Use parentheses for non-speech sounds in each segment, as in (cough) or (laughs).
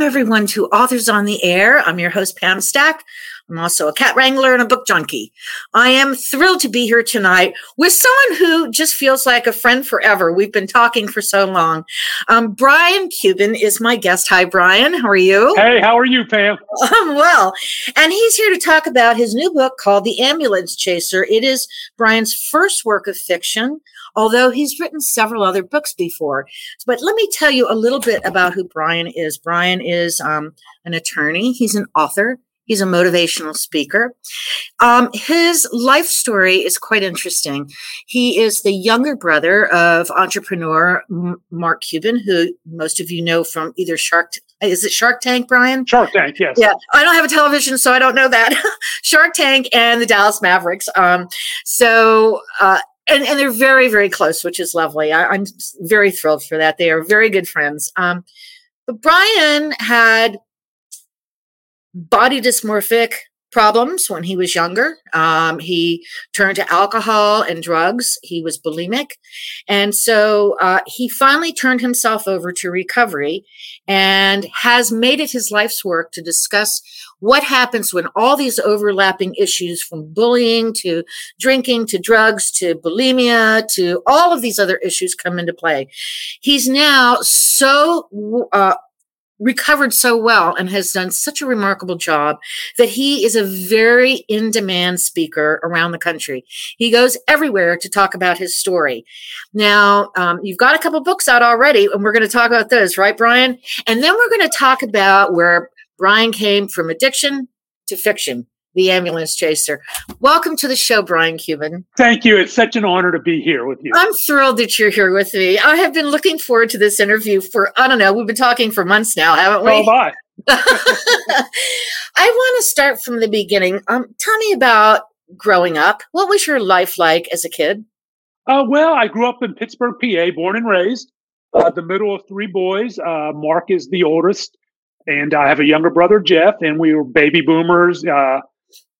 Welcome, everyone, to Authors on the Air. I'm your host, Pam Stack. I'm also a cat wrangler and a book junkie. I am thrilled to be here tonight with someone who just feels like a friend forever. We've been talking for so long. Um, Brian Cuban is my guest. Hi, Brian. How are you? Hey, how are you, Pam? I'm well. And he's here to talk about his new book called The Ambulance Chaser. It is Brian's first work of fiction although he's written several other books before. But let me tell you a little bit about who Brian is. Brian is um, an attorney, he's an author. He's a motivational speaker. Um, his life story is quite interesting. He is the younger brother of entrepreneur Mark Cuban, who most of you know from either Shark. Is it Shark Tank, Brian? Shark Tank, yes. Yeah, I don't have a television, so I don't know that. (laughs) Shark Tank and the Dallas Mavericks. Um, so uh, and, and they're very, very close, which is lovely. I, am very thrilled for that. They are very good friends. Um, but Brian had body dysmorphic problems when he was younger. Um, he turned to alcohol and drugs. He was bulimic. And so uh, he finally turned himself over to recovery and has made it his life's work to discuss what happens when all these overlapping issues from bullying to drinking to drugs to bulimia to all of these other issues come into play. He's now so uh, recovered so well and has done such a remarkable job that he is a very in demand speaker around the country. He goes everywhere to talk about his story. Now, um, you've got a couple books out already, and we're going to talk about those, right, Brian? And then we're going to talk about where Brian came from addiction to fiction, the ambulance chaser. Welcome to the show, Brian Cuban. Thank you. It's such an honor to be here with you. I'm thrilled that you're here with me. I have been looking forward to this interview for, I don't know, we've been talking for months now, haven't we? Oh, bye. (laughs) I want to start from the beginning. Um, tell me about growing up. What was your life like as a kid? Uh, well, I grew up in Pittsburgh, PA, born and raised. Uh, the middle of three boys. Uh, Mark is the oldest and I have a younger brother, Jeff, and we were baby boomers uh,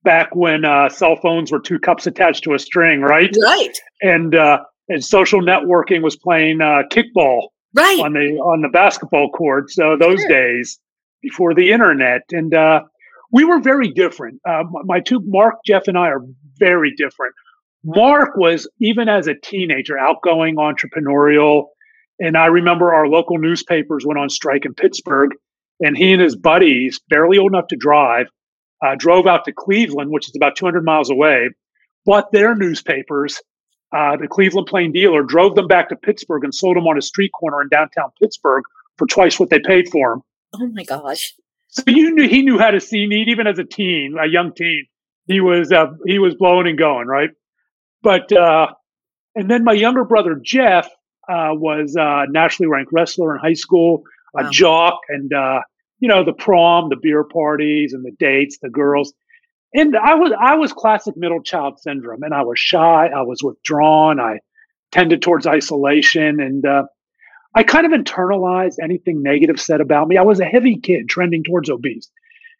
back when uh, cell phones were two cups attached to a string, right? Right. And uh, and social networking was playing uh, kickball right on the on the basketball court. So those sure. days before the internet, and uh, we were very different. Uh, my two, Mark, Jeff, and I are very different. Mark was even as a teenager outgoing, entrepreneurial. And I remember our local newspapers went on strike in Pittsburgh and he and his buddies, barely old enough to drive, uh, drove out to Cleveland, which is about 200 miles away, bought their newspapers. Uh, the Cleveland Plain dealer drove them back to Pittsburgh and sold them on a street corner in downtown Pittsburgh for twice what they paid for them. Oh my gosh! So you knew he knew how to see need even as a teen, a young teen. He was uh, he was blowing and going right. But uh, and then my younger brother Jeff uh, was a nationally ranked wrestler in high school, a wow. jock, and uh, you know, the prom, the beer parties and the dates, the girls. And I was I was classic middle child syndrome and I was shy, I was withdrawn, I tended towards isolation and uh, I kind of internalized anything negative said about me. I was a heavy kid trending towards obese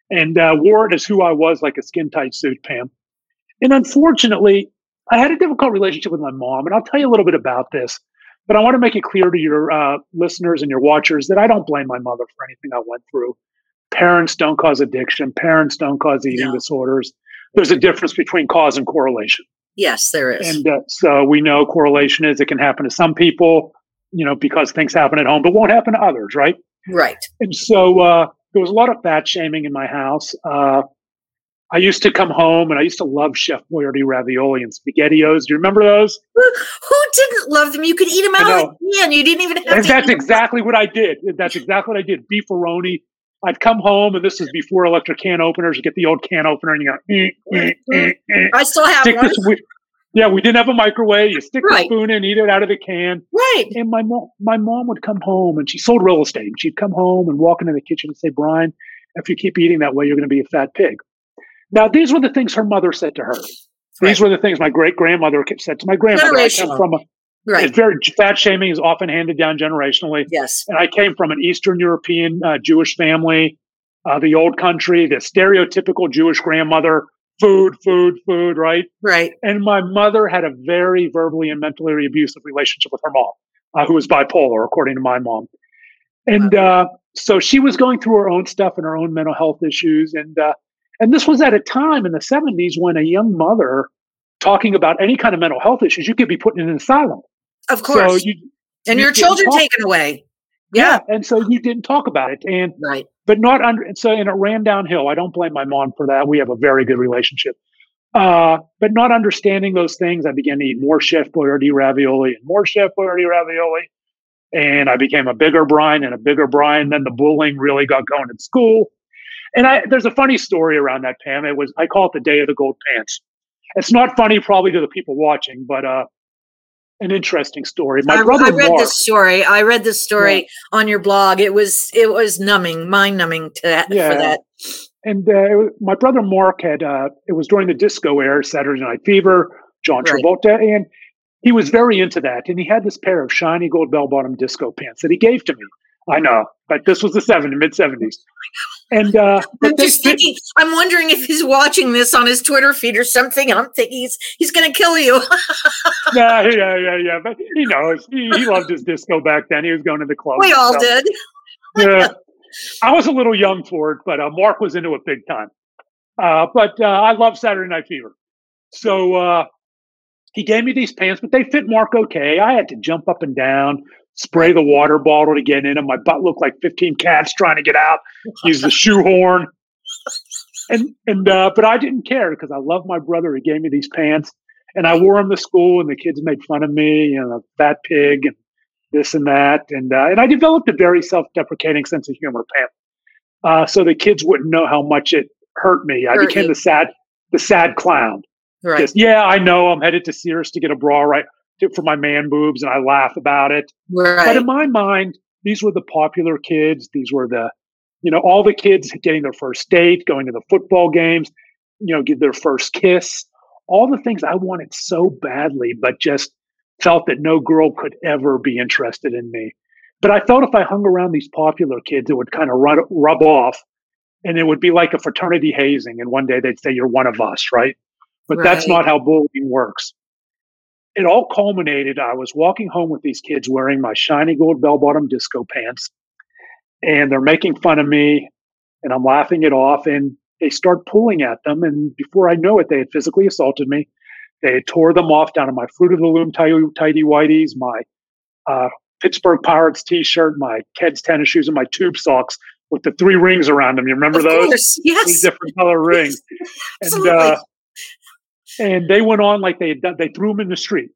and uh, wore it as who I was like a skin tight suit, Pam. And unfortunately, I had a difficult relationship with my mom. And I'll tell you a little bit about this. But I want to make it clear to your uh, listeners and your watchers that I don't blame my mother for anything I went through. Parents don't cause addiction. Parents don't cause eating no. disorders. There's a difference between cause and correlation. Yes, there is. And uh, so we know correlation is it can happen to some people, you know, because things happen at home, but won't happen to others, right? Right. And so uh, there was a lot of fat shaming in my house. Uh, I used to come home and I used to love Chef Boyardee ravioli and spaghettios. Do you remember those? Who, who didn't love them? You could eat them out of the can. You didn't even have and That's exactly what I did. That's exactly what I did. Beefaroni. I'd come home, and this is before electric can openers. You get the old can opener, and you go. Eh, eh, eh, eh. I still have Stick one. This, yeah, we didn't have a microwave. You stick right. the spoon in, eat it out of the can. Right. And my mom, my mom would come home, and she sold real estate. And she'd come home and walk into the kitchen and say, "Brian, if you keep eating that way, you're going to be a fat pig." Now, these were the things her mother said to her. Right. These were the things my great grandmother said to my grandmother. I come from a, right. It's very fat shaming is often handed down generationally. Yes, and I came from an Eastern European uh, Jewish family, uh, the old country, the stereotypical Jewish grandmother. Food, food, food, right? Right. And my mother had a very verbally and mentally abusive relationship with her mom, uh, who was bipolar, according to my mom. And uh, so she was going through her own stuff and her own mental health issues. And uh, and this was at a time in the 70s when a young mother talking about any kind of mental health issues, you could be put in an asylum. Of course. So you, and you your children talk, taken away. Yeah. yeah. And so you didn't talk about it. And right. But not under so and it ran downhill. I don't blame my mom for that. We have a very good relationship. Uh, but not understanding those things, I began to eat more Chef Boyardee ravioli and more Chef Boyardee ravioli. And I became a bigger Brian and a bigger Brian. Then the bullying really got going in school. And I, there's a funny story around that, Pam. It was I call it the day of the gold pants. It's not funny probably to the people watching, but uh, an interesting story. My I, brother I read Mark, this story. I read this story yeah. on your blog. It was it was numbing, mind numbing to that, yeah. for that. And uh, my brother Mark had uh, it was during the disco era, Saturday Night Fever, John Travolta, right. and he was very into that. And he had this pair of shiny gold bell bottom disco pants that he gave to me. I know, but this was the 70s, mid 70s. And uh, (laughs) I'm just thinking, I'm wondering if he's watching this on his Twitter feed or something, I'm thinking he's he's going to kill you. (laughs) yeah, yeah, yeah, yeah. But he knows he, he loved his disco back then. He was going to the club. We all so. did. yeah, I was a little young for it, but uh, Mark was into it big time. Uh, but uh, I love Saturday Night Fever, so uh, he gave me these pants, but they fit Mark okay. I had to jump up and down spray the water bottle to get in and My butt looked like 15 cats trying to get out. Use the shoehorn. And and uh, but I didn't care because I love my brother. He gave me these pants, and I wore them to school, and the kids made fun of me, you know, fat pig, and this and that, and uh, and I developed a very self-deprecating sense of humor, Pam. Uh, so the kids wouldn't know how much it hurt me. I hurt became you. the sad the sad clown. Right. Just, yeah, I know. I'm headed to Sears to get a bra. Right for my man boobs and I laugh about it. Right. But in my mind, these were the popular kids. These were the, you know, all the kids getting their first date, going to the football games, you know, give their first kiss, all the things I wanted so badly, but just felt that no girl could ever be interested in me. But I felt if I hung around these popular kids, it would kind of rub, rub off and it would be like a fraternity hazing. And one day they'd say, You're one of us, right? But right. that's not how bullying works it all culminated. I was walking home with these kids wearing my shiny gold bell bottom disco pants, and they're making fun of me, and I'm laughing it off. And they start pulling at them, and before I know it, they had physically assaulted me. They had tore them off down to my Fruit of the Loom tidy, tidy whities, my uh, Pittsburgh Pirates T-shirt, my Keds tennis shoes, and my tube socks with the three rings around them. You remember of those? Course, yes. Three different color rings. (laughs) and uh, and they went on like they had done, they threw them in the street,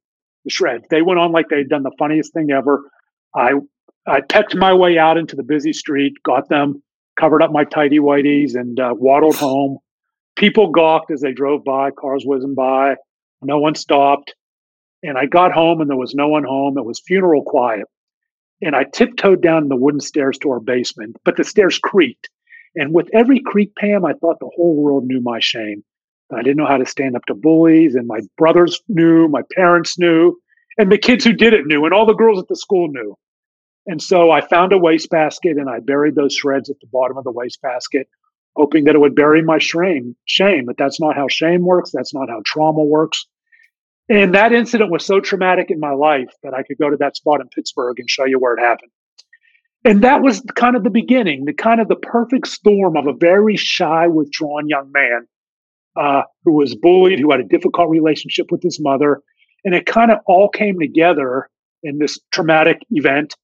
the shreds. They went on like they had done the funniest thing ever. I, I pecked my way out into the busy street, got them, covered up my tidy whities, and uh, waddled home. People gawked as they drove by, cars whizzing by. No one stopped. And I got home and there was no one home. It was funeral quiet. And I tiptoed down the wooden stairs to our basement, but the stairs creaked. And with every creak, Pam, I thought the whole world knew my shame. I didn't know how to stand up to bullies, and my brothers knew, my parents knew, and the kids who did it knew, and all the girls at the school knew. And so I found a wastebasket and I buried those shreds at the bottom of the wastebasket, hoping that it would bury my shame. Shame, but that's not how shame works. That's not how trauma works. And that incident was so traumatic in my life that I could go to that spot in Pittsburgh and show you where it happened. And that was kind of the beginning, the kind of the perfect storm of a very shy, withdrawn young man uh, who was bullied, who had a difficult relationship with his mother. And it kind of all came together in this traumatic event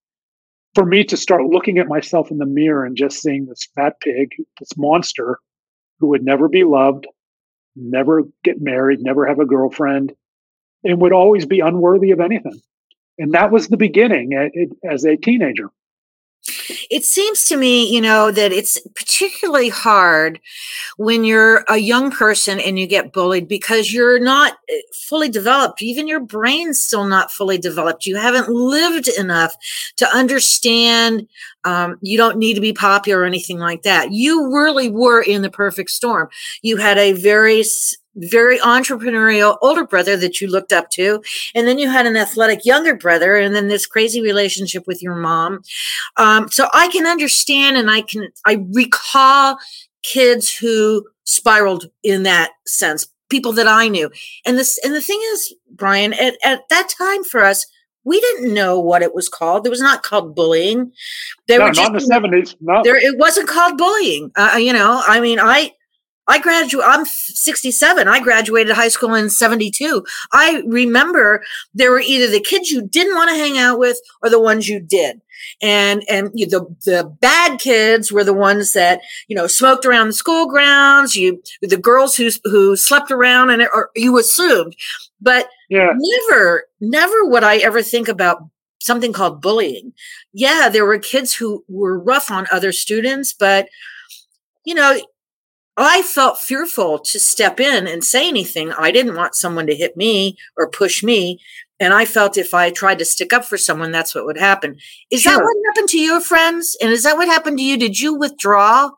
for me to start looking at myself in the mirror and just seeing this fat pig, this monster who would never be loved, never get married, never have a girlfriend, and would always be unworthy of anything. And that was the beginning as a teenager. It seems to me, you know, that it's particularly hard when you're a young person and you get bullied because you're not eh, fully developed. Even your brain's still not fully developed. You haven't lived enough to understand um, you don't need to be popular or anything like that. You really were in the perfect storm. You had a very very entrepreneurial older brother that you looked up to and then you had an athletic younger brother and then this crazy relationship with your mom um, so i can understand and i can i recall kids who spiraled in that sense people that i knew and this and the thing is brian at, at that time for us we didn't know what it was called. It was not called bullying. They no, were just, not in the seventies. No, there, it wasn't called bullying. Uh, you know, I mean, I I graduated, I'm 67. I graduated high school in 72. I remember there were either the kids you didn't want to hang out with or the ones you did. And, and you, the, the bad kids were the ones that, you know, smoked around the school grounds. You, the girls who, who slept around and, or you assumed, but yeah. never, never would I ever think about something called bullying. Yeah, there were kids who were rough on other students, but you know, I felt fearful to step in and say anything. I didn't want someone to hit me or push me. And I felt if I tried to stick up for someone, that's what would happen. Is sure. that what happened to your friends? And is that what happened to you? Did you withdraw?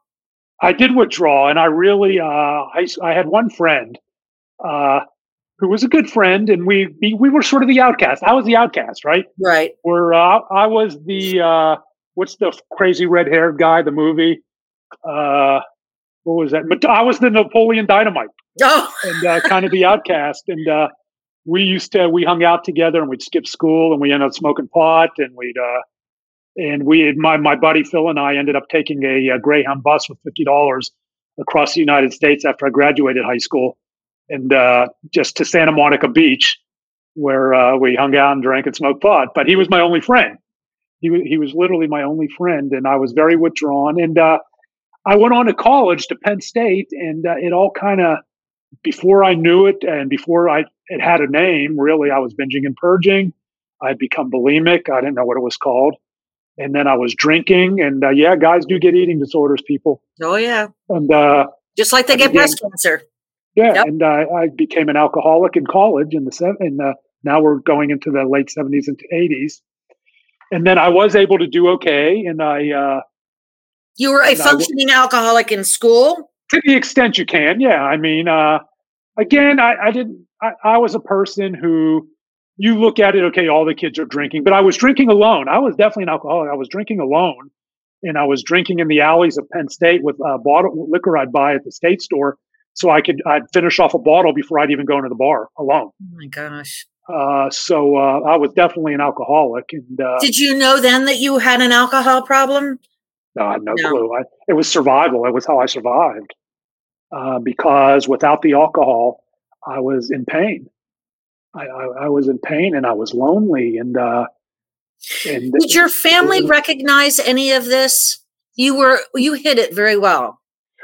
I did withdraw. And I really, uh, I, I had one friend uh, who was a good friend. And we, we were sort of the outcast. I was the outcast, right? Right. Where uh, I was the, uh, what's the crazy red haired guy, the movie? Uh, what was that? I was the Napoleon Dynamite. (laughs) Oh. and uh, kind of the outcast. And uh, we used to we hung out together and we'd skip school and we ended up smoking pot and we'd uh, and we my my buddy Phil and I ended up taking a, a Greyhound bus with fifty dollars across the United States after I graduated high school and uh, just to Santa Monica Beach where uh, we hung out and drank and smoked pot. But he was my only friend. He he was literally my only friend, and I was very withdrawn and. I went on to college to Penn State, and uh, it all kind of before I knew it, and before I it had a name. Really, I was binging and purging. I'd become bulimic. I didn't know what it was called, and then I was drinking. And uh, yeah, guys do get eating disorders. People. Oh yeah. And uh, just like they I get began, breast cancer. Yeah, yep. and uh, I became an alcoholic in college in the seven. And uh, now we're going into the late seventies and eighties. And then I was able to do okay, and I uh, you were a functioning alcoholic in school? To the extent you can, yeah. I mean, uh, again, I, I didn't, I, I, was a person who you look at it, okay, all the kids are drinking, but I was drinking alone. I was definitely an alcoholic. I was drinking alone and I was drinking in the alleys of Penn State with a bottle liquor I'd buy at the state store. So I could, I'd finish off a bottle before I'd even go into the bar alone. Oh my gosh. Uh, so uh, I was definitely an alcoholic. And uh, did you know then that you had an alcohol problem? No, I had no, no. clue. I, it was survival. It was how I survived. Uh, because without the alcohol, I was in pain. I, I, I was in pain and I was lonely. And, uh, and did your family was, recognize any of this? You were you hid it very well.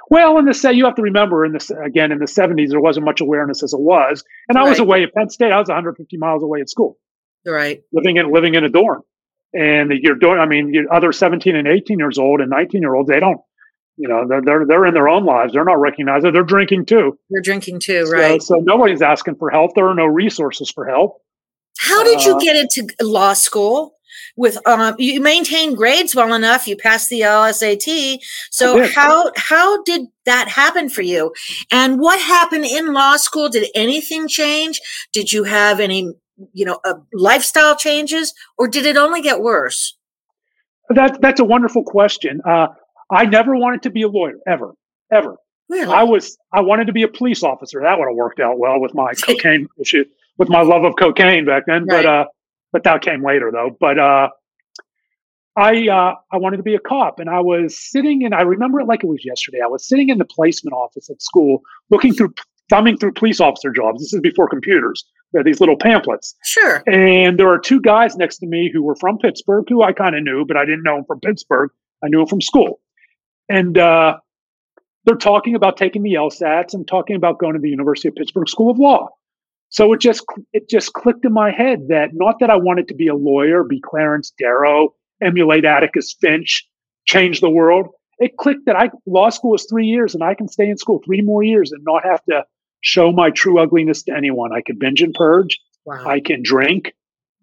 Well, in the say you have to remember in this again in the seventies there wasn't much awareness as it was, and I was away at Penn State. I was 150 miles away at school, right? Living in living in a dorm, and you're doing i mean other 17 and 18 years old and 19 year olds they don't you know they're, they're they're in their own lives. They're not recognizing they're drinking too. They're drinking too right. so, so nobody's asking for help. There are no resources for help. How did you uh, get into law school with um, you maintain grades well enough. You passed the lsat so how how did that happen for you? And what happened in law school? Did anything change? Did you have any you know, uh, lifestyle changes, or did it only get worse? That, that's a wonderful question. Uh, I never wanted to be a lawyer, ever, ever. Really? I was. I wanted to be a police officer. That would have worked out well with my (laughs) cocaine issue, with my love of cocaine back then. Right. But uh, but that came later though. But uh, I uh, I wanted to be a cop, and I was sitting and I remember it like it was yesterday. I was sitting in the placement office at school, looking through, thumbing through police officer jobs. This is before computers, these little pamphlets. Sure. And there are two guys next to me who were from Pittsburgh, who I kind of knew, but I didn't know them from Pittsburgh. I knew them from school. And uh, they're talking about taking the LSATs and talking about going to the University of Pittsburgh School of Law. So it just it just clicked in my head that not that I wanted to be a lawyer, be Clarence Darrow, emulate Atticus Finch, change the world. It clicked that I law school is three years and I can stay in school three more years and not have to show my true ugliness to anyone. I could binge and purge. Wow. I can drink.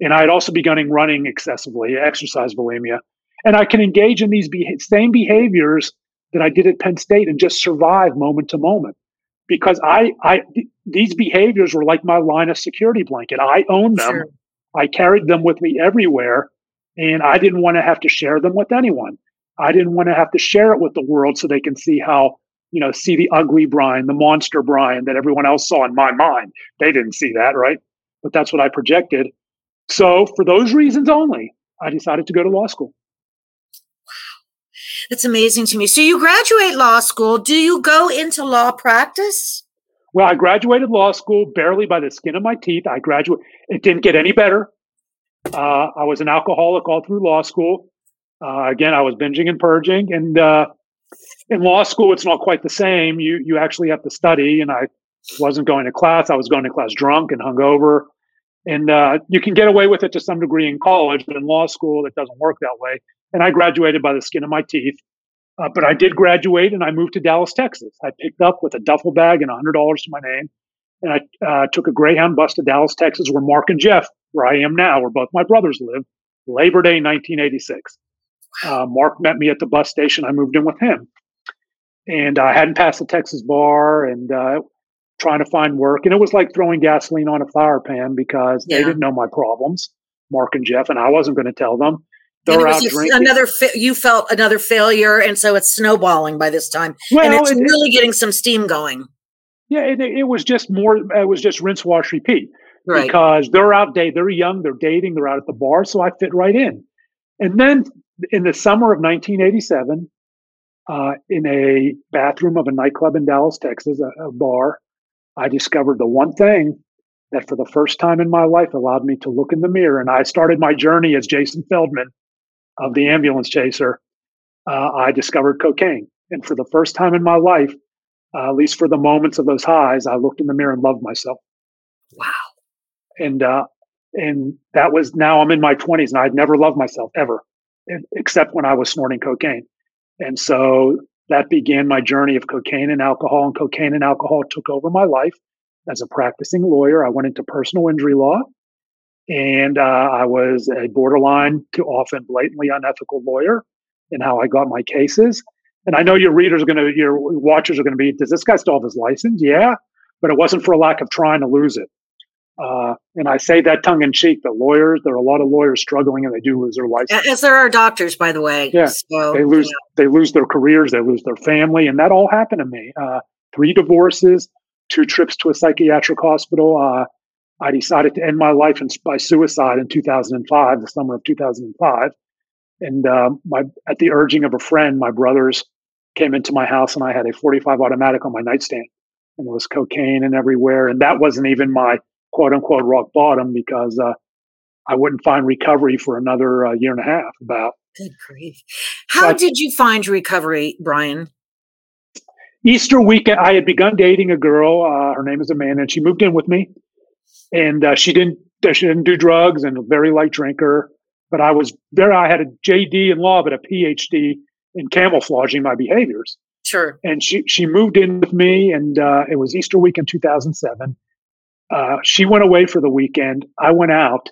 And I had also begun running excessively, exercise bulimia. And I can engage in these be- same behaviors that I did at Penn State and just survive moment to moment. Because I, I, th- these behaviors were like my line of security blanket. I owned them. Sure. I carried them with me everywhere. And I didn't want to have to share them with anyone. I didn't want to have to share it with the world so they can see how you know, see the ugly Brian, the monster Brian that everyone else saw in my mind. They didn't see that, right? But that's what I projected. So, for those reasons only, I decided to go to law school. Wow. That's amazing to me. So, you graduate law school. Do you go into law practice? Well, I graduated law school barely by the skin of my teeth. I graduated, it didn't get any better. Uh, I was an alcoholic all through law school. Uh, again, I was binging and purging. And uh, in law school, it's not quite the same. You, you actually have to study. And I wasn't going to class. I was going to class drunk and hungover. And uh, you can get away with it to some degree in college, but in law school, it doesn't work that way. And I graduated by the skin of my teeth. Uh, but I did graduate and I moved to Dallas, Texas. I picked up with a duffel bag and $100 to my name. And I uh, took a Greyhound bus to Dallas, Texas, where Mark and Jeff, where I am now, where both my brothers live, Labor Day 1986. Uh, Mark met me at the bus station. I moved in with him. And I hadn't passed the Texas bar and uh, trying to find work. And it was like throwing gasoline on a fire Pam because yeah. they didn't know my problems, Mark and Jeff, and I wasn't going to tell them. They're out drinking. Another fa- you felt another failure, and so it's snowballing by this time, well, and it's it, really getting some steam going. Yeah, it, it, was just more. It was just rinse, wash, repeat. Right. Because they're out date, they're young, they're dating, they're out at the bar, so I fit right in. And then in the summer of 1987, uh, in a bathroom of a nightclub in Dallas, Texas, a, a bar, I discovered the one thing that for the first time in my life allowed me to look in the mirror. And I started my journey as Jason Feldman of the ambulance chaser. Uh, I discovered cocaine. And for the first time in my life, uh, at least for the moments of those highs, I looked in the mirror and loved myself. Wow. And, uh, and that was now I'm in my 20s and I'd never loved myself ever, except when I was snorting cocaine. And so that began my journey of cocaine and alcohol, and cocaine and alcohol took over my life. As a practicing lawyer, I went into personal injury law, and uh, I was a borderline to often blatantly unethical lawyer in how I got my cases. And I know your readers are going to, your watchers are going to be, does this guy still have his license? Yeah, but it wasn't for a lack of trying to lose it. Uh, and I say that tongue in cheek. The lawyers, there are a lot of lawyers struggling, and they do lose their license. As there are doctors, by the way. Yeah, so, they lose yeah. they lose their careers, they lose their family, and that all happened to me. Uh, three divorces, two trips to a psychiatric hospital. Uh, I decided to end my life in, by suicide in 2005, the summer of 2005. And uh, my at the urging of a friend, my brothers came into my house, and I had a 45 automatic on my nightstand, and there was cocaine and everywhere. And that wasn't even my quote unquote rock bottom because uh, I wouldn't find recovery for another uh, year and a half. About good grief. How but, did you find recovery, Brian? Easter weekend, I had begun dating a girl. Uh, her name is Amanda, and she moved in with me. And uh, she didn't she didn't do drugs and a very light drinker. But I was very I had a JD in law, but a PhD in camouflaging my behaviors. Sure. And she she moved in with me, and uh, it was Easter weekend 2007 uh, she went away for the weekend. I went out.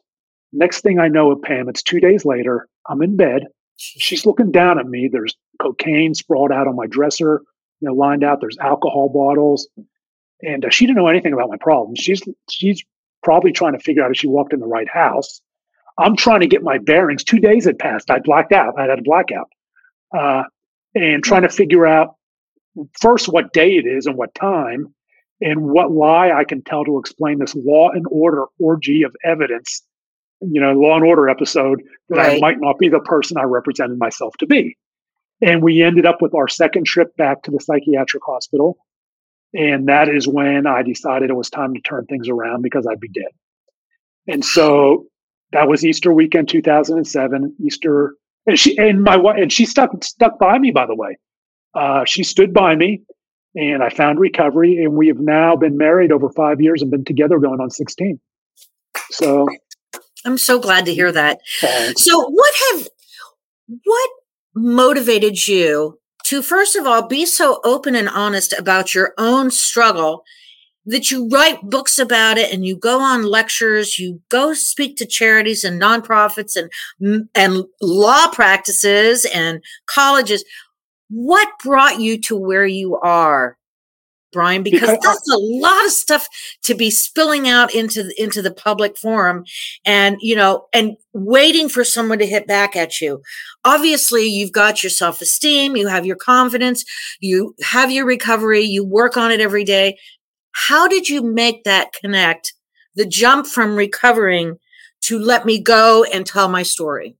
Next thing I know, of Pam, it's two days later. I'm in bed. She's looking down at me. There's cocaine sprawled out on my dresser, you know, lined out. There's alcohol bottles, and uh, she didn't know anything about my problems. She's she's probably trying to figure out if she walked in the right house. I'm trying to get my bearings. Two days had passed. I blacked out. I had a blackout, uh, and trying to figure out first what day it is and what time, and what lie I can tell to explain this law and order orgy of evidence, you know, law and order episode that right. I might not be the person I represented myself to be. And we ended up with our second trip back to the psychiatric hospital. And that is when I decided it was time to turn things around because I'd be dead. And so that was Easter weekend 2007. Easter, and she and my wife and she stuck stuck by me. By the way, uh, she stood by me and I found recovery. And we have now been married over five years and been together going on 16. So I'm so glad to hear that. Thanks. So what have, what motivated you to, first of all, be so open and honest about your own struggle that you write books about it and you go on lectures, you go speak to charities and nonprofits and, and law practices and colleges. What brought you to where you are, Brian? Because, because that's I, a lot of stuff to be spilling out into the, into the public forum, and you know, and waiting for someone to hit back at you. Obviously, you've got your self esteem, you have your confidence, you have your recovery, you work on it every day. How did you make that connect? The jump from recovering to let me go and tell my story?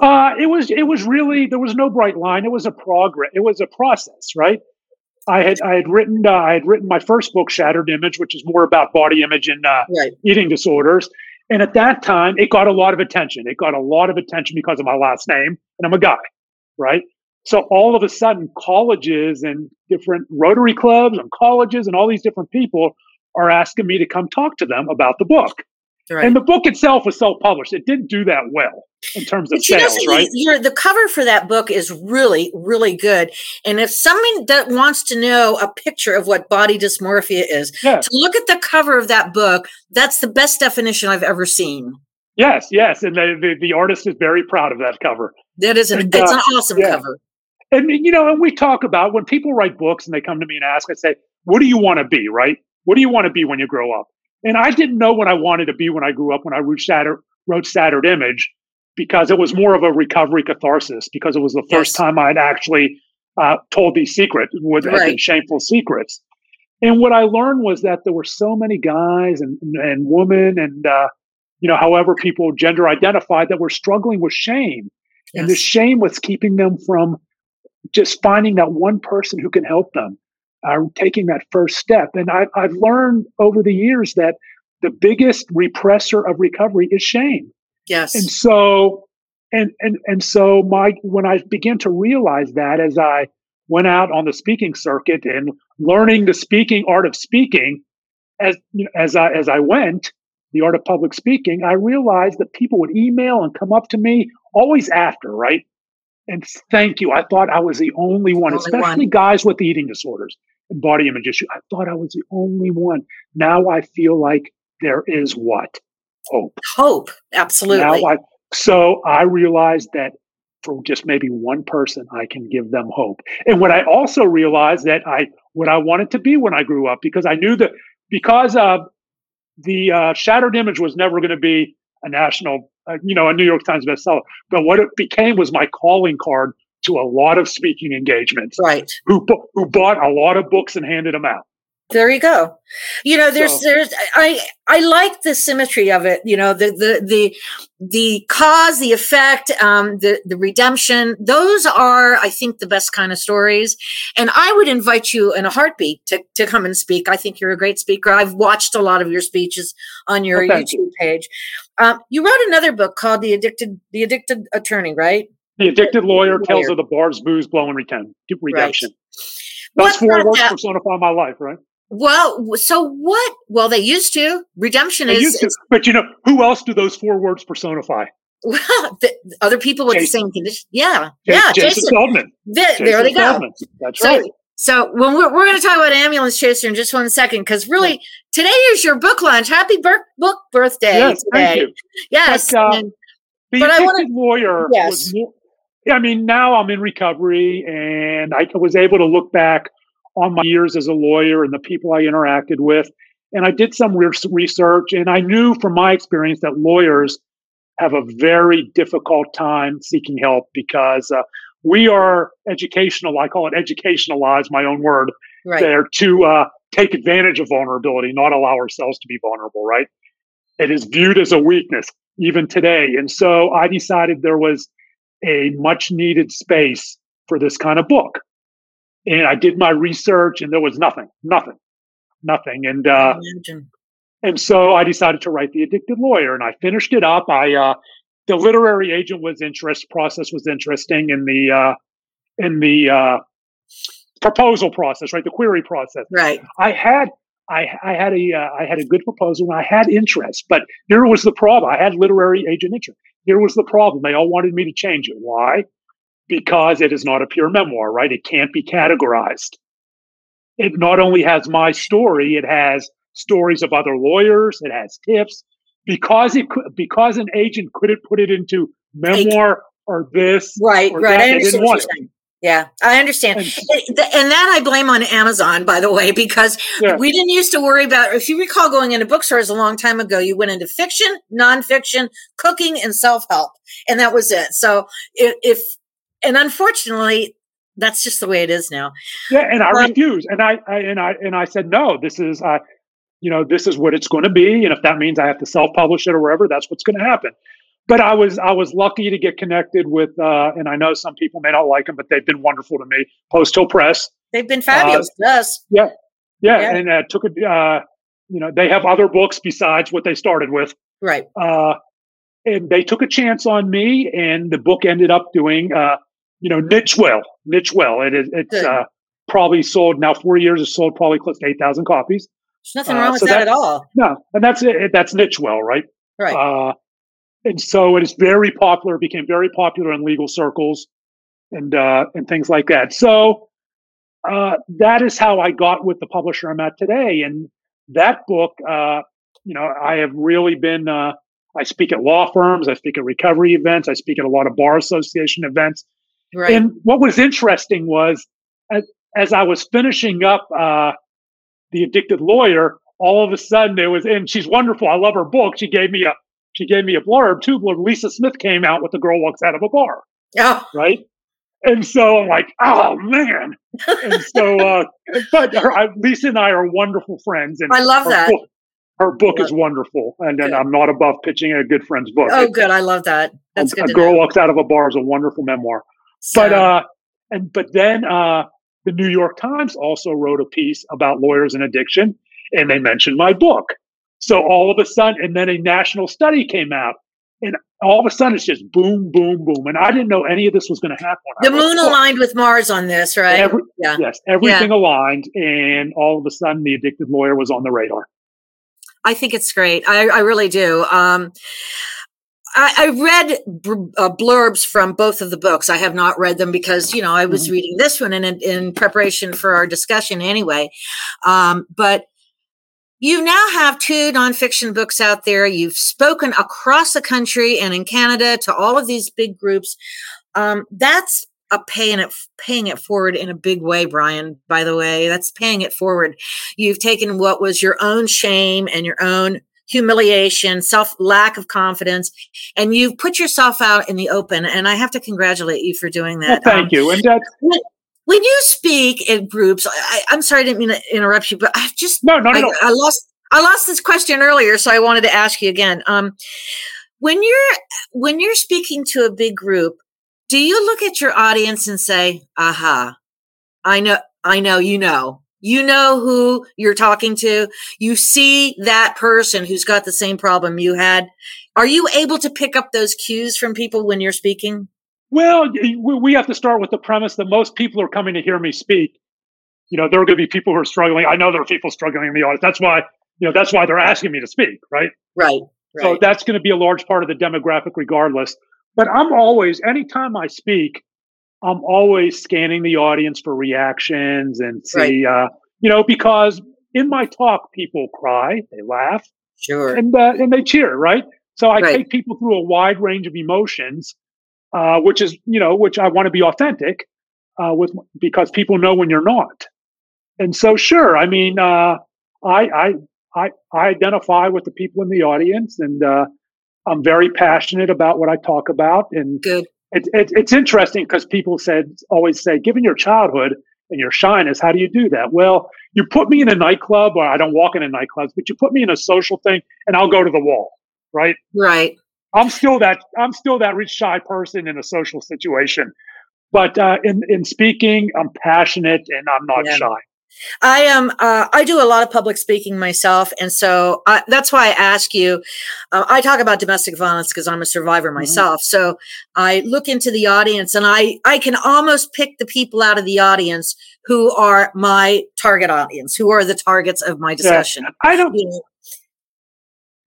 Uh, it was it was really there was no bright line. It was a progress. It was a process, right? I had I had written uh, I had written my first book, Shattered Image, which is more about body image and uh, right. eating disorders. And at that time, it got a lot of attention. It got a lot of attention because of my last name, and I'm a guy, right? So all of a sudden, colleges and different Rotary clubs and colleges and all these different people are asking me to come talk to them about the book. Right. And the book itself was self-published. It didn't do that well in terms of sales, right? The cover for that book is really, really good. And if someone that wants to know a picture of what body dysmorphia is, yeah. to look at the cover of that book, that's the best definition I've ever seen. Yes, yes, and the, the, the artist is very proud of that cover. That is an and, it's uh, an awesome yeah. cover. And you know, and we talk about when people write books and they come to me and ask, I say, "What do you want to be?" Right? What do you want to be when you grow up? And I didn't know what I wanted to be when I grew up, when I wrote Shattered, wrote Shattered Image, because it was more of a recovery catharsis, because it was the first yes. time I'd actually uh, told these secrets, with right. shameful secrets. And what I learned was that there were so many guys and, and women and, uh, you know, however people gender identified that were struggling with shame. Yes. And the shame was keeping them from just finding that one person who can help them uh, taking that first step. And I, I've learned over the years that the biggest repressor of recovery is shame. Yes. And so, and and and so my when I began to realize that as I went out on the speaking circuit and learning the speaking art of speaking, as you know, as I as I went, the art of public speaking, I realized that people would email and come up to me always after, right? And thank you. I thought I was the only one, only especially one. guys with eating disorders body image issue. I thought I was the only one. Now I feel like there is what? Hope. Hope, absolutely. Now I, so I realized that for just maybe one person, I can give them hope. And what I also realized that I, what I wanted to be when I grew up, because I knew that because of the uh, shattered image was never going to be a national, uh, you know, a New York Times bestseller. But what it became was my calling card to a lot of speaking engagements. Right. Who who bought a lot of books and handed them out. There you go. You know, there's so. there's I I like the symmetry of it. You know, the the the the cause, the effect, um, the the redemption. Those are, I think, the best kind of stories. And I would invite you in a heartbeat to to come and speak. I think you're a great speaker. I've watched a lot of your speeches on your oh, YouTube page. Um, you wrote another book called The Addicted The Addicted Attorney, right? The addicted lawyer tells of the bars, booze, blow, and return. redemption. Right. That's four words that? personify my life, right? Well, so what? Well, they used to. Redemption they is, is, But you know, who else do those four words personify? Well, the, other people with Jason. the same condition. Yeah. Jason, yeah. Jason, Jason Feldman. The, Jason there they go. Feldman. That's so, right. So when we're, we're going to talk about ambulance chaser in just one second, because really today is your book launch. Happy ber- book birthday yes, today. Thank you. Yes. But, uh, and, the but I want lawyer yes. was more, I mean, now I'm in recovery and I was able to look back on my years as a lawyer and the people I interacted with. And I did some research and I knew from my experience that lawyers have a very difficult time seeking help because uh, we are educational. I call it educationalized, my own word, right. there to uh, take advantage of vulnerability, not allow ourselves to be vulnerable, right? It is viewed as a weakness even today. And so I decided there was a much needed space for this kind of book. And I did my research and there was nothing, nothing, nothing. And, uh, and so I decided to write The Addicted Lawyer and I finished it up. I, uh, the literary agent was interest process was interesting in the, uh, in the, uh, proposal process, right? The query process. Right. I had, I, I had a, uh, I had a good proposal and I had interest, but here was the problem. I had literary agent interest. Here was the problem. They all wanted me to change it. Why? Because it is not a pure memoir, right? It can't be categorized. It not only has my story, it has stories of other lawyers, it has tips. Because it could, because an agent couldn't put it into memoir or this, right, or right. That, I understand what yeah, I understand. And, and, that I blame on Amazon, by the way, because yeah. we didn't used to worry about, if you recall going into bookstores a long time ago, you went into fiction, nonfiction, cooking, and self help. And that was it. So if, if, and unfortunately, that's just the way it is now. Yeah, and I um, refused, and I, I, and I and I said no. This is uh, you know, this is what it's going to be, and if that means I have to self-publish it or wherever, that's what's going to happen. But I was I was lucky to get connected with, uh, and I know some people may not like them, but they've been wonderful to me. Post Hill Press. They've been fabulous uh, us. Yeah, yeah, yeah. and uh, took a, uh, you know, they have other books besides what they started with. Right. Uh, and they took a chance on me, and the book ended up doing, uh, you know, niche well, niche well. It is it's uh, probably sold now four years. It's sold probably close to eight thousand copies. There's nothing uh, wrong with so that at all. No, and that's it. That's niche well, right? Right. Uh, and so it is very popular. Became very popular in legal circles, and uh, and things like that. So uh, that is how I got with the publisher I'm at today. And that book, uh, you know, I have really been. Uh, I speak at law firms. I speak at recovery events. I speak at a lot of bar association events. Right. And what was interesting was, as, as I was finishing up uh, the Addicted Lawyer, all of a sudden it was, and she's wonderful. I love her book. She gave me a she gave me a blurb too. Lisa Smith came out with the girl walks out of a bar. Yeah. Right. And so I'm like, oh man. and so, uh, (laughs) but her, I, Lisa and I are wonderful friends. And I love that. Book, her book is wonderful. And, and I'm not above pitching a good friend's book. Oh, good. I love that. That's a, good. A Girl know. Walks Out of a Bar is a wonderful memoir. So. But, uh, and, but then, uh, the New York Times also wrote a piece about lawyers and addiction, and they mentioned my book. So all of a sudden, and then a national study came out, and all of a sudden it's just boom, boom, boom. And I didn't know any of this was going to happen. The moon aligned with Mars on this, right? Every, yeah. Yes, everything yeah. aligned, and all of a sudden the addicted lawyer was on the radar. I think it's great. I, I really do. Um, I, I, read uh, blurbs from both of the books. I have not read them because you know I was mm-hmm. reading this one in in preparation for our discussion anyway. Um, but you now have two nonfiction books out there. You've spoken across the country and in Canada to all of these big groups. Um, that's a paying it paying it forward in a big way, Brian. By the way, that's paying it forward. You've taken what was your own shame and your own humiliation, self lack of confidence, and you've put yourself out in the open. And I have to congratulate you for doing that. Well, thank um, you. And that's (laughs) when you speak in groups, I, am sorry, I didn't mean to interrupt you, but I just no, no, no, I. I lost I lost this question earlier, so I wanted to ask you again. Um, when you're when you're speaking to a big group, do you look at your audience and say, "Aha, I know, I know, you know." You know who you're talking to. You see that person who's got the same problem you had. Are you able to pick up those cues from people when you're speaking? Well, we have to start with the premise that most people are coming to hear me speak. You know, there are going to be people who are struggling. I know there are people struggling in the audience. That's why, you know, that's why they're asking me to speak, right? Right. right. So that's going to be a large part of the demographic, regardless. But I'm always, anytime I speak, I'm always scanning the audience for reactions and see, right. uh, you know, because in my talk, people cry, they laugh, sure, and uh, and they cheer, right? So I right. take people through a wide range of emotions uh, which is you know which I want to be authentic uh, with because people know when you're not. And so, sure, I mean, uh, I, I I I identify with the people in the audience, and uh, I'm very passionate about what I talk about. And good. It, it, it's interesting because people said always say, given your childhood and your shyness, how do you do that? Well, you put me in a nightclub, or I don't walk into nightclubs, but you put me in a social thing, and I'll go to the wall, right? Right. I'm still that I'm still that rich shy person in a social situation. But uh, in in speaking, I'm passionate and I'm not yeah. shy. I am. Um, uh, I do a lot of public speaking myself, and so I, that's why I ask you. Uh, I talk about domestic violence because I'm a survivor mm-hmm. myself. Mm-hmm. So I look into the audience, and I I can almost pick the people out of the audience who are my target audience, who are the targets of my discussion. Yeah. I don't. You know,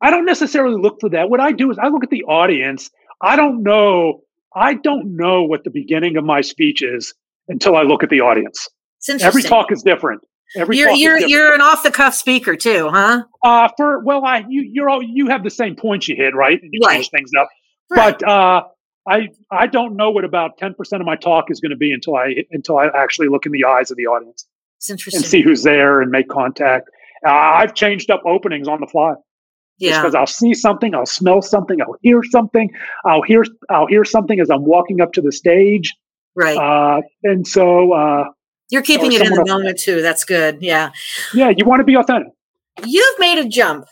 I don't necessarily look for that. What I do is I look at the audience. I don't know. I don't know what the beginning of my speech is until I look at the audience. Every talk is different. Every you're you're you're an off the cuff speaker too, huh? Uh for well, I you you're all you have the same points you hit, right? And you right. change things up. Right. But uh, I I don't know what about ten percent of my talk is going to be until I until I actually look in the eyes of the audience. It's interesting. And see who's there and make contact. Uh, I've changed up openings on the fly. Yeah. Because I'll see something, I'll smell something, I'll hear something, I'll hear I'll hear something as I'm walking up to the stage. Right. Uh, and so uh, you're keeping it in the moment too. That's good. Yeah. Yeah, you want to be authentic. you've made a jump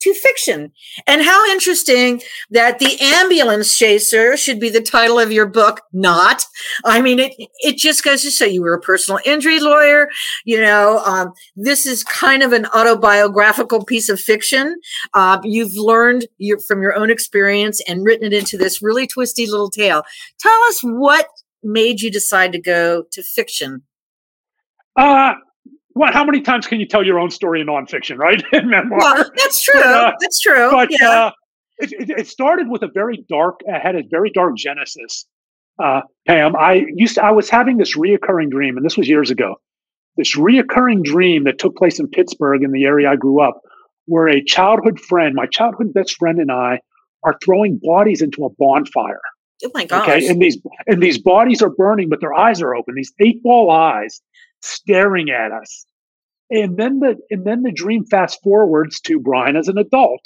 to fiction. And how interesting that the ambulance chaser should be the title of your book, not. I mean, it, it just goes to show you were a personal injury lawyer. You know, um, this is kind of an autobiographical piece of fiction. Uh, you've learned your, from your own experience and written it into this really twisty little tale. Tell us what made you decide to go to fiction. Uh, what, how many times can you tell your own story in nonfiction, right? (laughs) in memoir. Well, that's true. But, uh, that's true. But yeah. uh, it, it, it, started with a very dark, uh, had a very dark genesis. Uh, Pam, I used to, I was having this reoccurring dream, and this was years ago. This reoccurring dream that took place in Pittsburgh, in the area I grew up, where a childhood friend, my childhood best friend, and I are throwing bodies into a bonfire. Oh my gosh! Okay, and these and these bodies are burning, but their eyes are open. These eight ball eyes staring at us. And then the and then the dream fast forwards to Brian as an adult.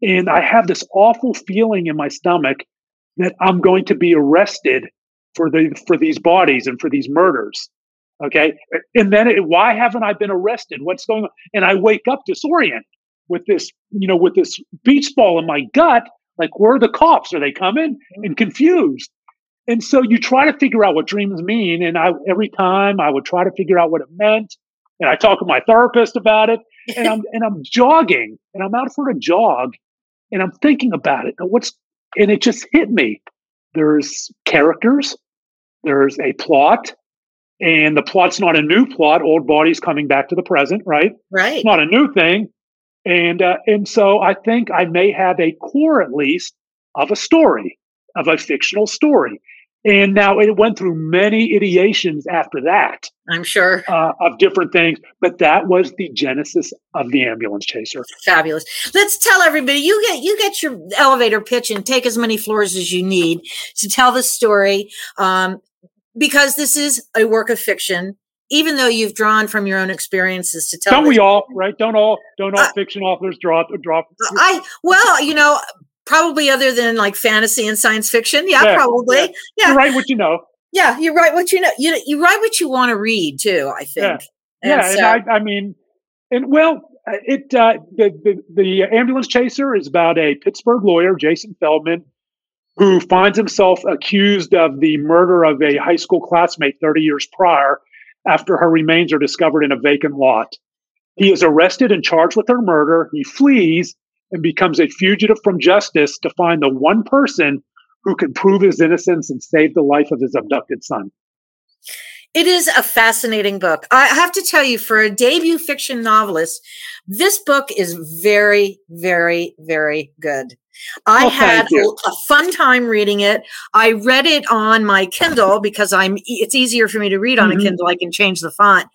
And I have this awful feeling in my stomach that I'm going to be arrested for the for these bodies and for these murders. Okay. And then it, why haven't I been arrested? What's going on? And I wake up disoriented with this, you know, with this beach ball in my gut. Like, where are the cops? Are they coming? Mm-hmm. And confused. And so you try to figure out what dreams mean. And I, every time I would try to figure out what it meant. And I talk with my therapist about it. And I'm, and I'm jogging and I'm out for a jog and I'm thinking about it. And what's, and it just hit me. There's characters, there's a plot, and the plot's not a new plot. Old bodies coming back to the present, right? Right. It's not a new thing. And, uh, and so I think I may have a core at least of a story, of a fictional story. And now it went through many ideations after that. I'm sure uh, of different things, but that was the genesis of the ambulance chaser. Fabulous. Let's tell everybody you get you get your elevator pitch and take as many floors as you need to tell the story, um, because this is a work of fiction. Even though you've drawn from your own experiences to tell, don't we all right? Don't all don't all uh, fiction authors draw draw? I well, you know, probably other than like fantasy and science fiction. Yeah, yeah probably. Yeah. yeah. You write what you know. Yeah, you write what you know. You you write what you want to read too. I think. Yeah, and yeah, so, and I, I mean, and well, it uh, the, the the ambulance chaser is about a Pittsburgh lawyer, Jason Feldman, who finds himself accused of the murder of a high school classmate 30 years prior after her remains are discovered in a vacant lot. He is arrested and charged with her murder. He flees and becomes a fugitive from justice to find the one person who can prove his innocence and save the life of his abducted son. It is a fascinating book. I have to tell you, for a debut fiction novelist, this book is very, very, very good. I oh, had a, a, fun time reading it. I read it on my Kindle because I'm. It's easier for me to read on mm-hmm. a Kindle. I can change the font.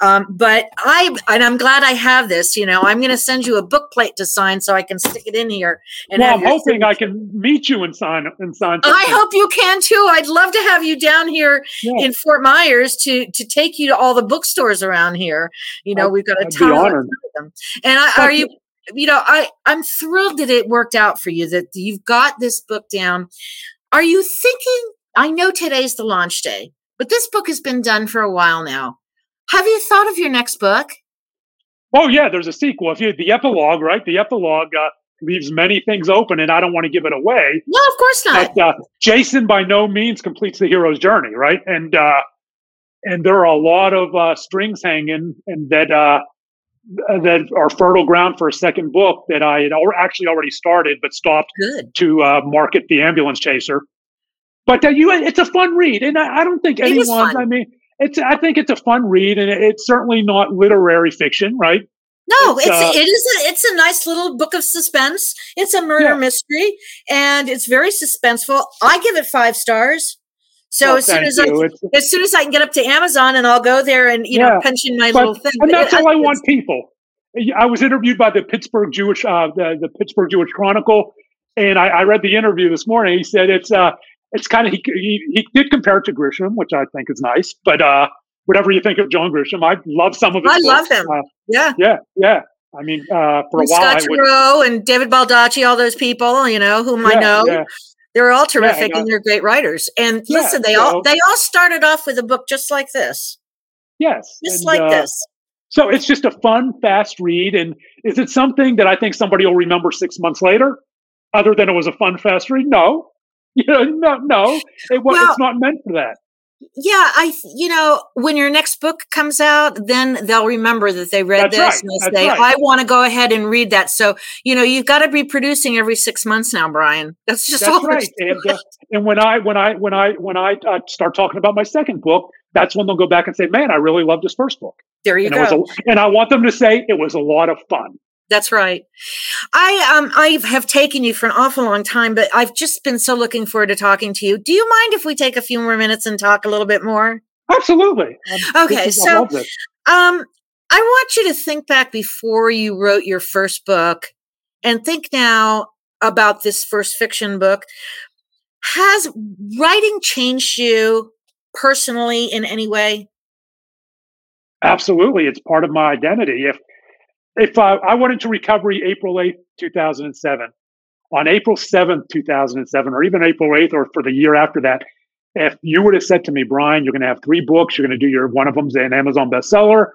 Um, but I and I'm glad I have this. You know, I'm going to send you a book plate to sign so I can stick it in here. And well, I'm hoping signature. I can meet you and sign and sign. I hope you can too. I'd love to have you down here yeah. in Fort Myers to to take you to all the bookstores around here. You know, I'd, we've got a ton of them. And I, are you you know, I, I'm thrilled that it worked out for you, that you've got this book down. Are you thinking? I know today's the launch day, but this book has been done for a while now. Have you thought of your next book? Oh yeah, there's a sequel. If you the epilogue, right? The epilogue uh, leaves many things open, and I don't want to give it away. No, of course not. But, uh, Jason by no means completes the hero's journey, right? And uh, and there are a lot of uh, strings hanging, and that uh, that are fertile ground for a second book that I had actually already started, but stopped Good. to uh, market the ambulance chaser. But uh, you, it's a fun read, and I, I don't think anyone. I mean, it's. I think it's a fun read, and it's certainly not literary fiction, right? No, it's, it's uh, it is a, it's a nice little book of suspense. It's a murder yeah. mystery, and it's very suspenseful. I give it five stars. So well, as soon as you. I it's, as soon as I can get up to Amazon and I'll go there and you yeah, know in my but, little thing. And that's all I, I want people. I was interviewed by the Pittsburgh Jewish uh, the, the Pittsburgh Jewish Chronicle, and I, I, read the interview this morning. He said it's uh it's kind of he, he, he did compare it to Grisham, which I think is nice. But uh, whatever you think of John Grisham, I love some of it. I love him. Uh, yeah, yeah, yeah. I mean, uh, for and a while, Scott Turow and David Baldacci, all those people, you know, whom yeah, I know. Yeah. They're all terrific yeah, and, they're great writers. And yeah, listen, they all they all started off with a book just like this. Yes. Just and, like uh, this. So it's just a fun, fast read. And is it something that I think somebody will remember six months later, other than it was a fun, fast read? No. (laughs) You know, no, no. It, well, it's not meant for that yeah i you know when your next book comes out then they'll remember that they read That's this right. and they'll That's say right. i want to go ahead and read that so you know you've got to be producing every six months now brian that's just That's all right. And, uh, and when I when I when I when I uh, start talking about my second book, that's when they'll go back and say, "Man, I really loved this first book." there you and, go a, and I want them to say it was a lot of fun. That's right. I um I have taken you for an awful long time, but I've just been so looking forward to talking to you. Do you mind if we take a few more minutes and talk a little bit more? Absolutely. Um, Okay, so um I want you to think back before you wrote your first book and think now about this first fiction book. Has writing changed you personally in any way? Absolutely, it's part of my identity. If if I, I went into recovery April eighth, two thousand and seven, on April seventh, two thousand and seven, or even April eighth, or for the year after that, if you would have said to me, Brian, you're going to have three books, you're going to do your one of them's an Amazon bestseller,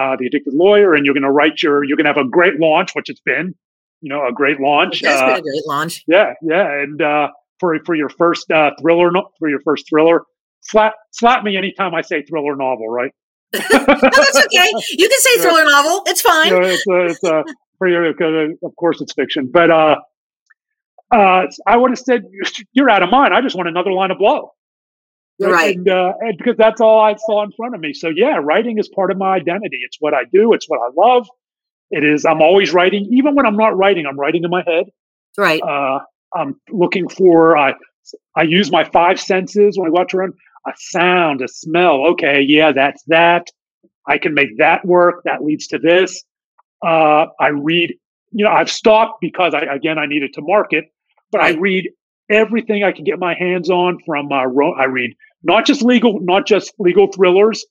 uh, The Addicted Lawyer, and you're going to write your, you're going to have a great launch, which it's been, you know, a great launch. It has Uh, been a great launch. yeah, yeah, and uh, for for your first uh, thriller, no- for your first thriller, slap slap me anytime I say thriller novel, right? (laughs) No, that's okay. You can say thriller novel. It's fine. you know, it's uh, it's uh, for your, 'cause, of course it's fiction, but uh, uh, I would have said you're out of mind. I just want another line of blow, Right. And, uh, and because that's all I saw in front of me. So yeah, writing is part of my identity. It's what I do. It's what I love. It is. I'm always writing, even when I'm not writing. I'm writing in my head. Right. Uh, I'm looking for. I I use my five senses when I to run. A sound, a smell. Okay, yeah, that's that. I can make that work. That leads to this. Uh, I read. You know, I've stopped because I again I needed to market, but I read everything I can get my hands on. From uh, ro- I read not just legal, not just legal thrillers,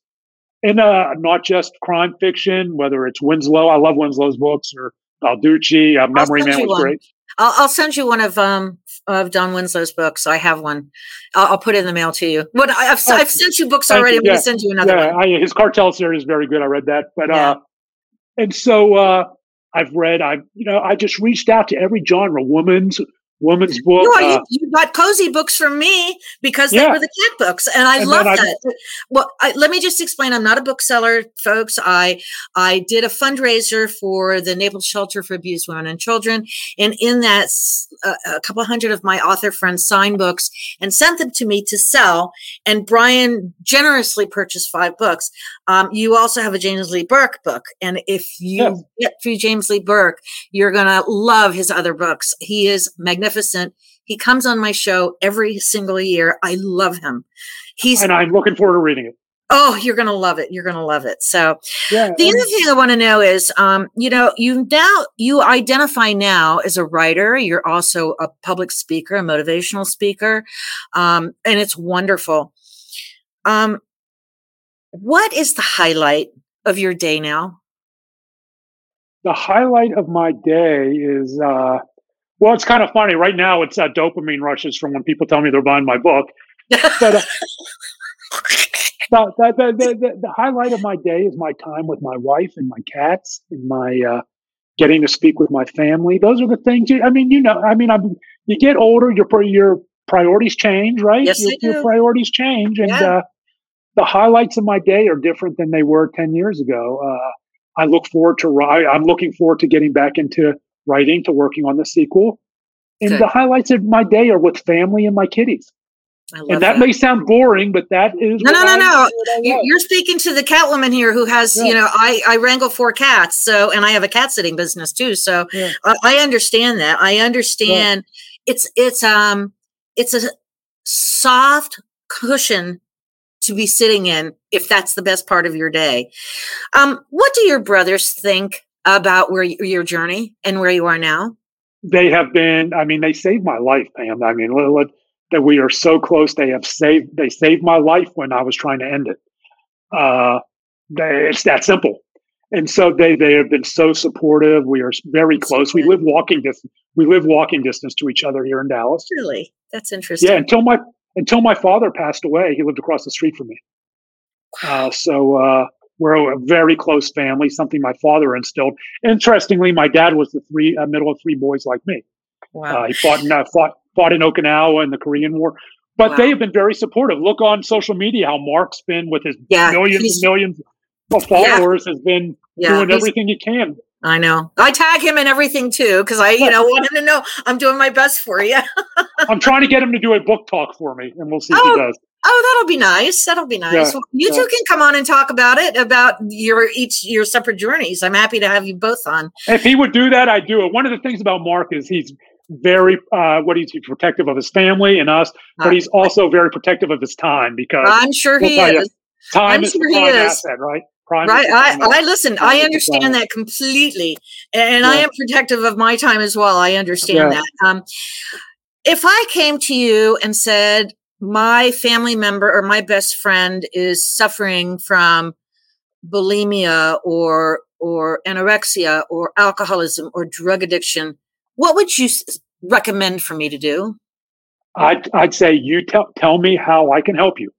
and uh, not just crime fiction. Whether it's Winslow, I love Winslow's books, or Baldacci. Uh, Memory Man was one. great. I'll, I'll send you one of um of Don Winslow's books. I have one. I'll, I'll put it in the mail to you. I- I've, Oh, I've sent you books already. you. I'm going to send you another yeah, one. I, his cartel series is very good. I read that, but Yeah. uh, and so uh, I've read. I you know I just reached out to every genre, woman's woman's book. You, are, uh, you, you got cozy books from me because they Yeah. were the cat books, and I And love then I- that. Well, I, let me just explain. I'm not a bookseller, folks. I I did a fundraiser for the Naples Shelter for Abused Women and Children, and in that, a couple hundred of my author friends signed books and sent them to me to sell. And Brian generously purchased five books. Um, you also have a James Lee Burke book, and if you Yes. get through James Lee Burke, you're gonna love his other books. He is magnificent. He comes on my show every single year. I love him. He's and I'm looking forward to reading it. oh, you're gonna love it. You're gonna love it. So Yeah, the other thing I want to know is, um, you know, you now you identify now as a writer. You're also a public speaker, a motivational speaker, um, and it's wonderful. Um, what is the highlight of your day now? the highlight of my day is uh, well, it's kind of funny. Right now, it's uh, dopamine rushes from when people tell me they're buying my book. But uh, the, the, the, the, the highlight of my day is my time with my wife and my cats and my uh, getting to speak with my family. Those are the things. You, I mean, you know, I mean, I'm, you get older, your your priorities change, right? Yes, your, they your priorities change, and Yeah. uh, the highlights of my day are different than they were ten years ago. Uh, I look forward to. I'm looking forward to getting back into writing, to working on the sequel. And Good. the highlights of my day are with family and my kitties. And that, may sound boring, but that is No, no, no, I- no. You're speaking to the cat woman here who has, you know, I, I wrangle four cats. So, and I have a cat sitting business too. So Yeah. I, I understand that. I understand it's, it's, um, it's a soft cushion to be sitting in if that's the best part of your day. Um, what do your brothers think about where y- your journey and where you are now? they have been i mean they saved my life pam. I mean let- that we are so close they have saved they saved my life when i was trying to end it. Uh they, it's that simple. And so they they have been so supportive. We are very That's close. We live walking distance we live walking distance to each other here in dallas. Really? That's interesting. yeah until my until my father passed away he lived across the street from me. Uh so uh we're a very close family, something my father instilled. Interestingly, my dad was the three uh, middle of three boys like me. Wow. Uh, he fought in, uh, fought, fought in Okinawa in the Korean War. But wow. they have been very supportive. Look on social media how Mark's been with his yeah, millions and millions of followers yeah. has been yeah, doing everything he can. I know. I tag him in everything too because I, you know, (laughs) want him to know I'm doing my best for you. (laughs) I'm trying to get him to do a book talk for me, and we'll see oh, if he oh, does. Oh, that'll be nice. That'll be nice. Yeah, well, you yeah. two can come on and talk about it, about your each your separate journeys. I'm happy to have you both on. If he would do that, I'd do it. One of the things about Mark is he's very uh, what he's protective of his family and us, but he's also very protective of his time because I'm sure we'll he is. You, time I'm is sure he is. asset, right? Prime right. I, I listen. I understand that completely, and yeah. I am protective of my time as well. I understand yeah. that. Um, if I came to you and said my family member or my best friend is suffering from bulimia or or anorexia or alcoholism or drug addiction, what would you recommend for me to do? I'd, I'd say you tell tell me how I can help you.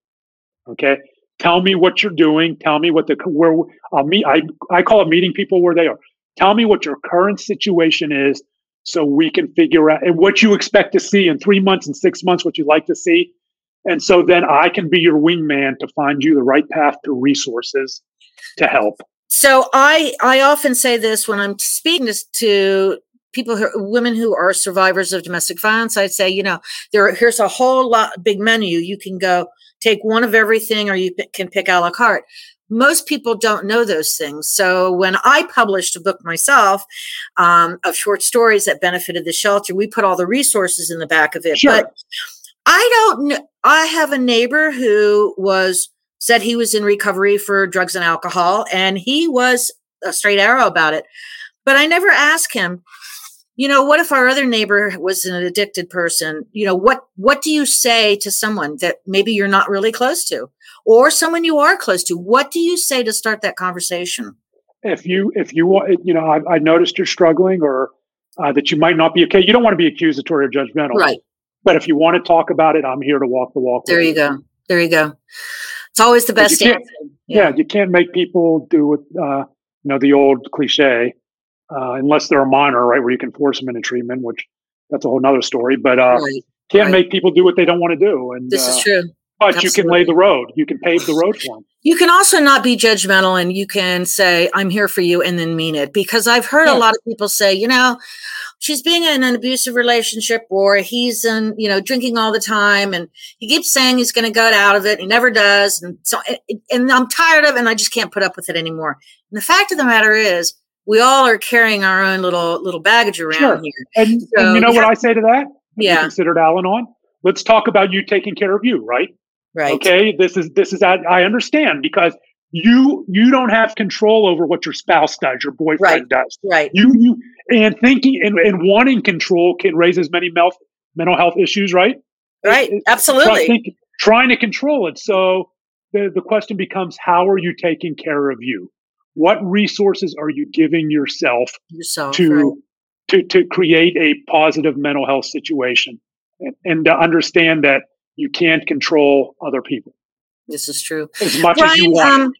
Okay, tell me what you're doing. Tell me what the where I'll meet. I I call it meeting people where they are. Tell me what your current situation is, so we can figure out and what you expect to see in three months and six months. What you'd like to see, and so then I can be your wingman to find you the right path to resources to help. So I I often say this when I'm speaking to people who women who are survivors of domestic violence i'd say you know there here's a whole lot big menu you can go take one of everything or you p- can pick a la carte most people don't know those things so when i published a book myself um, of short stories that benefited the shelter we put all the resources in the back of it sure. but i don't know i have a neighbor who was said he was in recovery for drugs and alcohol and he was a straight arrow about it. But i never asked him you know what if our other neighbor was an addicted person? You know what what do you say to someone that maybe you're not really close to? Or someone you are close to what do you say to start that conversation? If you if you want you know i, I noticed you're struggling or uh, that you might not be okay you don't want to be accusatory or judgmental. Right but if you want to talk about it i'm here to walk the walk there you go there you go it's always the best yeah. yeah. you can't make people do it uh, you know the old cliche uh, unless they're a minor, right, where you can force them into treatment, which that's a whole nother story. But uh, right. can't right. make people do what they don't want to do. And this is uh, true. But Absolutely. you can lay the road. You can pave the road (laughs) for them. You can also not be judgmental, and you can say, "I'm here for you," and then mean it. Because I've heard yeah. a lot of people say, you know, she's being in an abusive relationship, or he's in, you know, drinking all the time, and he keeps saying he's going to get out of it. He never does, and so, and I'm tired of it, and I just can't put up with it anymore. And the fact of the matter is, we all are carrying our own little little baggage around sure. here. And, so, and you know what I say to that? Yeah. considered Al Anon? Let's talk about you taking care of you, right? Right. Okay. This is this is I understand because you you don't have control over what your spouse does, your boyfriend right. does. Right. You you and thinking and, and wanting control can raise as many mental mental health issues, right? Right. It, Absolutely. Think, trying to control it. So the, the question becomes how are you taking care of you? what resources are you giving yourself, yourself to, right. to to create a positive mental health situation and, and to understand that you can't control other people this is true as much Brian, as you want um,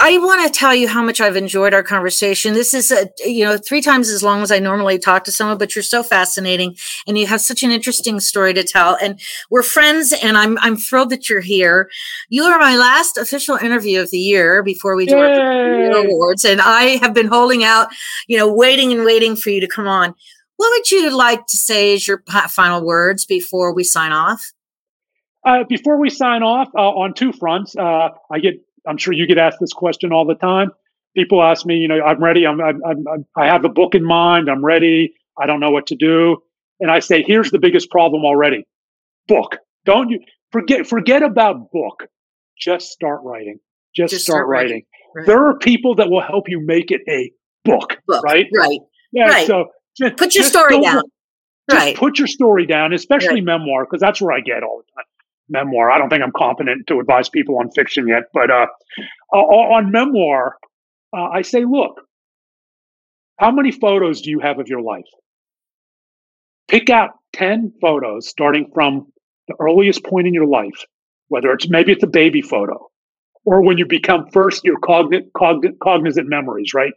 I want to tell you how much I've enjoyed our conversation. This is, a, you know, three times as long as I normally talk to someone, but you're so fascinating and you have such an interesting story to tell. And we're friends, and I'm I'm thrilled that you're here. You are my last official interview of the year before we do Yay. our awards, and I have been holding out, you know, waiting and waiting for you to come on. What would you like to say as your final words before we sign off? Uh, before we sign off, uh, on two fronts, uh, I get I'm sure you get asked this question all the time. People ask me, you know, I'm ready. I'm, I'm, I'm, I have a book in mind. I'm ready. I don't know what to do. And I say, here's the biggest problem already. Book. Don't you forget, forget about book. Just start writing. Just, Just start, start, writing. writing. Right. There are people that will help you make it a book, book. right? Right. Yeah. Right. So just, put your story down. Just right. put your story down, especially right. memoir, because that's where I get all the time memoir. I don't think I'm competent to advise people on fiction yet, but uh, on memoir, uh, I say, look, how many photos do you have of your life? Pick out 10 photos starting from the earliest point in your life, whether it's maybe it's a baby photo or when you become first your cognit, cognit, cognizant memories, right?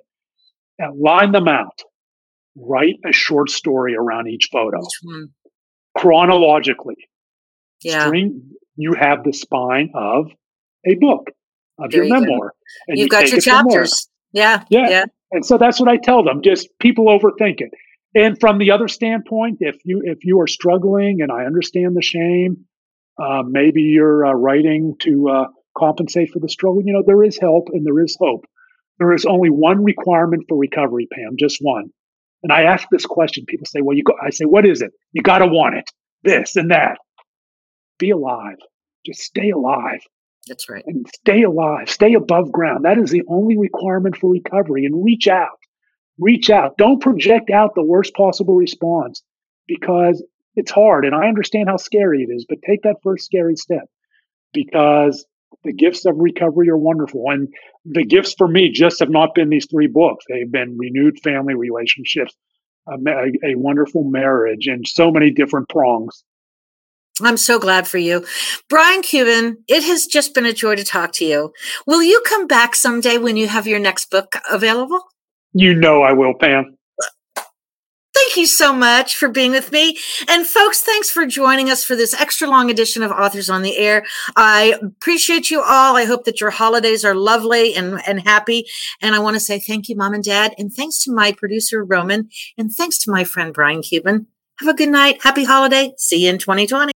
And line them out. Write a short story around each photo chronologically. Yeah. String, you have the spine of a book of There your you go. memoir. And You've you got your it from there. chapters. Yeah. Yeah. Yeah. And so that's what I tell them. Just people overthink it. And from the other standpoint, if you if you are struggling, and I understand the shame, uh, maybe you're uh, writing to uh, compensate for the struggle. You know, there is help and there is hope. There is only one requirement for recovery, Pam, just one. And I ask this question. People say, "Well, you." Go, I say, "What is it? You got to want it. This and that. Be alive. Just stay alive." That's right. and stay alive, stay above ground. That is the only requirement for recovery. And reach out, reach out. Don't project out the worst possible response because it's hard. And I understand how scary it is, but take that first scary step because the gifts of recovery are wonderful. And the gifts for me just have not been these three books, they've been renewed family relationships. A, a wonderful marriage and so many different prongs. I'm so glad for you. Brian Cuban, it has just been a joy to talk to you. Will you come back someday when you have your next book available? You know I will, Pam. Thank you so much for being with me. And folks, thanks for joining us for this extra long edition of Authors on the Air. I appreciate you all. I hope that your holidays are lovely and, and happy. And I want to say thank you, mom and dad. And thanks to my producer, Roman. And thanks to my friend, Brian Cuban. Have a good night. Happy holiday. See you in 2020.